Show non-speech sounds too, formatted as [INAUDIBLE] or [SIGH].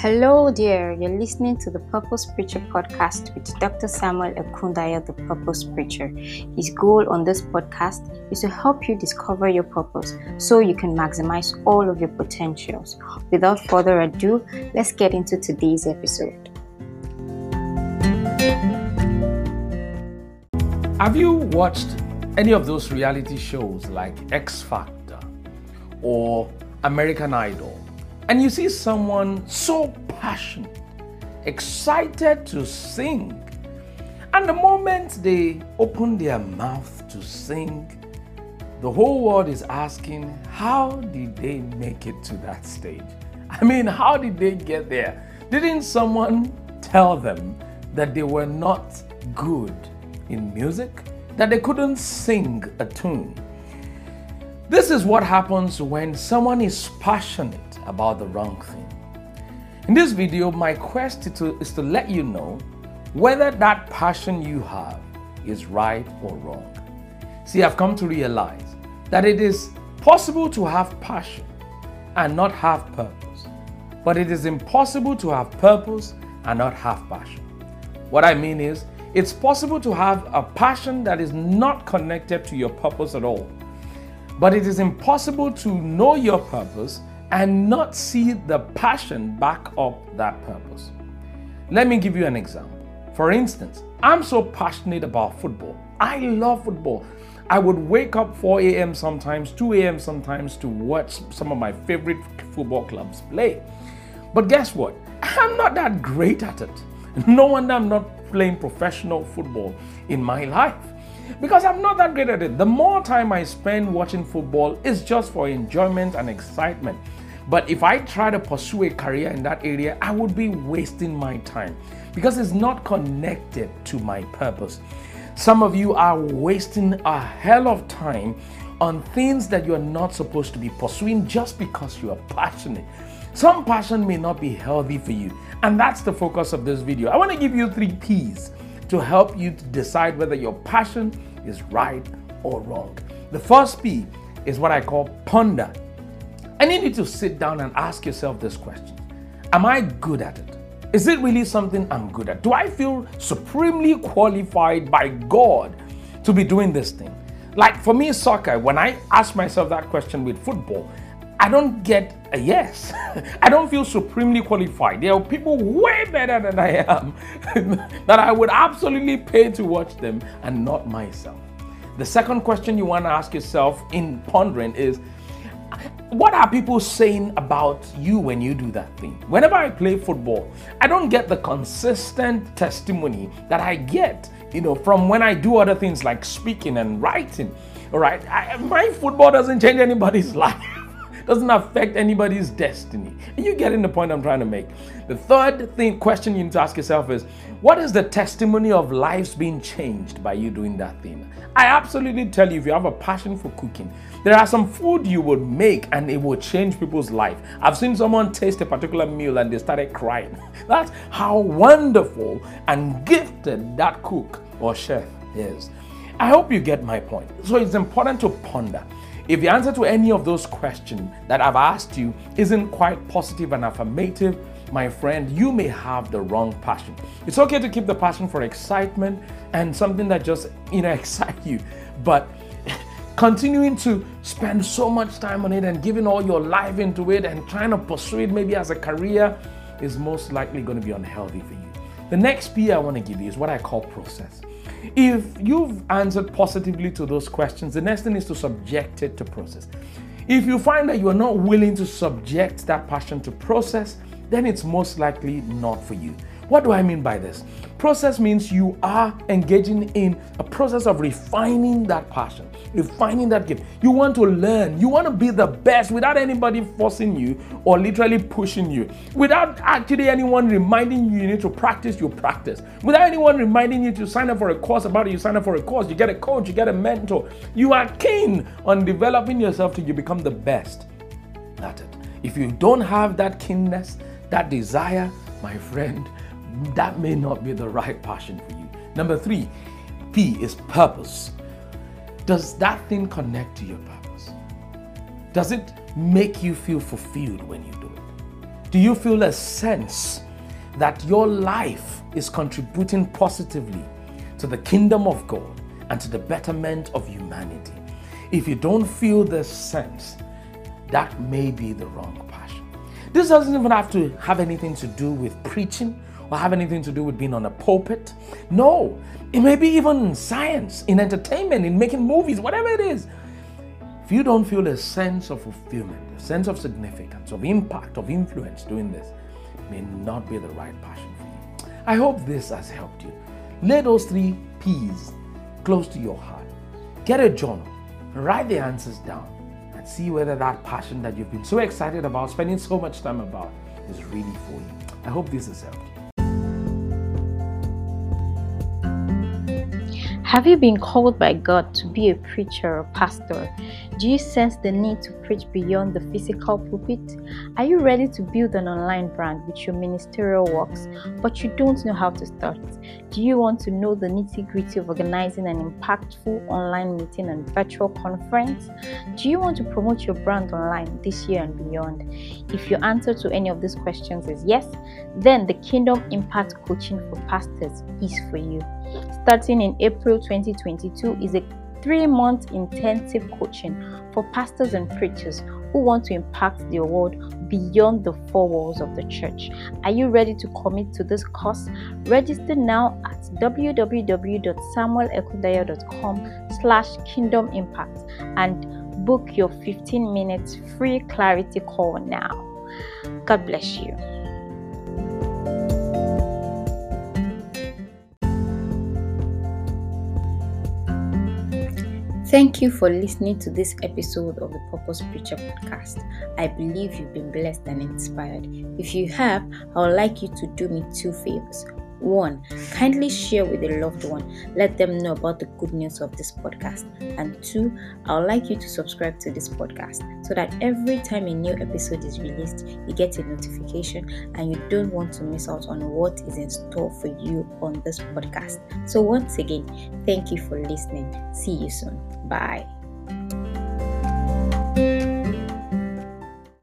Hello there, you're listening to the Purpose Preacher podcast with Dr. Samuel Ekundayo, the Purpose Preacher. His goal on this podcast is to help you discover your purpose so you can maximize all of your potentials. Without further ado, let's get into today's episode. Have you watched any of those reality shows like X Factor or American Idol? And you see someone so passionate, excited to sing, and the moment they open their mouth to sing, the whole world is asking, How did they make it to that stage? I mean, how did they get there? Didn't someone tell them that they were not good in music? That they couldn't sing a tune? This is what happens when someone is passionate about the wrong thing. In this video, my quest is to, is to let you know whether that passion you have is right or wrong. See, I've come to realize that it is possible to have passion and not have purpose, but it is impossible to have purpose and not have passion. What I mean is, it's possible to have a passion that is not connected to your purpose at all. But it is impossible to know your purpose and not see the passion back up that purpose. Let me give you an example. For instance, I'm so passionate about football. I love football. I would wake up 4 a.m. sometimes, 2 a.m. sometimes to watch some of my favorite football clubs play. But guess what? I'm not that great at it. No wonder I'm not playing professional football in my life because I'm not that great at it. The more time I spend watching football is just for enjoyment and excitement. But if I try to pursue a career in that area, I would be wasting my time because it's not connected to my purpose. Some of you are wasting a hell of time on things that you're not supposed to be pursuing just because you are passionate. Some passion may not be healthy for you, and that's the focus of this video. I want to give you three P's to help you to decide whether your passion is right or wrong. The first P is what I call ponder. I need you to sit down and ask yourself this question Am I good at it? Is it really something I'm good at? Do I feel supremely qualified by God to be doing this thing? Like for me, soccer, when I ask myself that question with football, I don't get a yes. [LAUGHS] I don't feel supremely qualified. There are people way better than I am [LAUGHS] that I would absolutely pay to watch them and not myself. The second question you want to ask yourself in pondering is what are people saying about you when you do that thing? Whenever I play football, I don't get the consistent testimony that I get, you know, from when I do other things like speaking and writing. All right, I, my football doesn't change anybody's [LAUGHS] life. Doesn't affect anybody's destiny. Are you getting the point I'm trying to make? The third thing question you need to ask yourself is what is the testimony of lives being changed by you doing that thing? I absolutely tell you if you have a passion for cooking, there are some food you would make and it will change people's life. I've seen someone taste a particular meal and they started crying. [LAUGHS] That's how wonderful and gifted that cook or chef is. I hope you get my point. So it's important to ponder. If the answer to any of those questions that I've asked you isn't quite positive and affirmative, my friend, you may have the wrong passion. It's okay to keep the passion for excitement and something that just, you know, [LAUGHS] excite you, but [LAUGHS] continuing to spend so much time on it and giving all your life into it and trying to pursue it maybe as a career is most likely going to be unhealthy for you. The next P I want to give you is what I call process. If you've answered positively to those questions, the next thing is to subject it to process. If you find that you are not willing to subject that passion to process, then it's most likely not for you. What do I mean by this? Process means you are engaging in a process of refining that passion, refining that gift. You want to learn, you want to be the best without anybody forcing you or literally pushing you. Without actually anyone reminding you you need to practice, you practice. Without anyone reminding you to sign up for a course about it, you sign up for a course, you get a coach, you get a mentor. You are keen on developing yourself till you become the best at it. If you don't have that keenness, that desire, my friend, that may not be the right passion for you. Number three, P is purpose. Does that thing connect to your purpose? Does it make you feel fulfilled when you do it? Do you feel a sense that your life is contributing positively to the kingdom of God and to the betterment of humanity? If you don't feel this sense, that may be the wrong passion. This doesn't even have to have anything to do with preaching or have anything to do with being on a pulpit. No, it may be even in science, in entertainment, in making movies, whatever it is. If you don't feel a sense of fulfillment, a sense of significance, of impact, of influence doing this, may not be the right passion for you. I hope this has helped you. Lay those three P's close to your heart. Get a journal, write the answers down, and see whether that passion that you've been so excited about, spending so much time about, is really for you. I hope this has helped Have you been called by God to be a preacher or pastor? Do you sense the need to preach beyond the physical pulpit? Are you ready to build an online brand with your ministerial works, but you don't know how to start? Do you want to know the nitty gritty of organizing an impactful online meeting and virtual conference? Do you want to promote your brand online this year and beyond? If your answer to any of these questions is yes, then the Kingdom Impact Coaching for Pastors is for you starting in April 2022 is a three month intensive coaching for pastors and preachers who want to impact the world beyond the four walls of the church. Are you ready to commit to this course? Register now at www.samuelekundayo.com slash kingdom impact and book your 15 minutes free clarity call now. God bless you. Thank you for listening to this episode of the Purpose Preacher podcast. I believe you've been blessed and inspired. If you have, I would like you to do me two favors. One, kindly share with a loved one. Let them know about the good news of this podcast. And two, I would like you to subscribe to this podcast so that every time a new episode is released, you get a notification and you don't want to miss out on what is in store for you on this podcast. So, once again, thank you for listening. See you soon. Bye.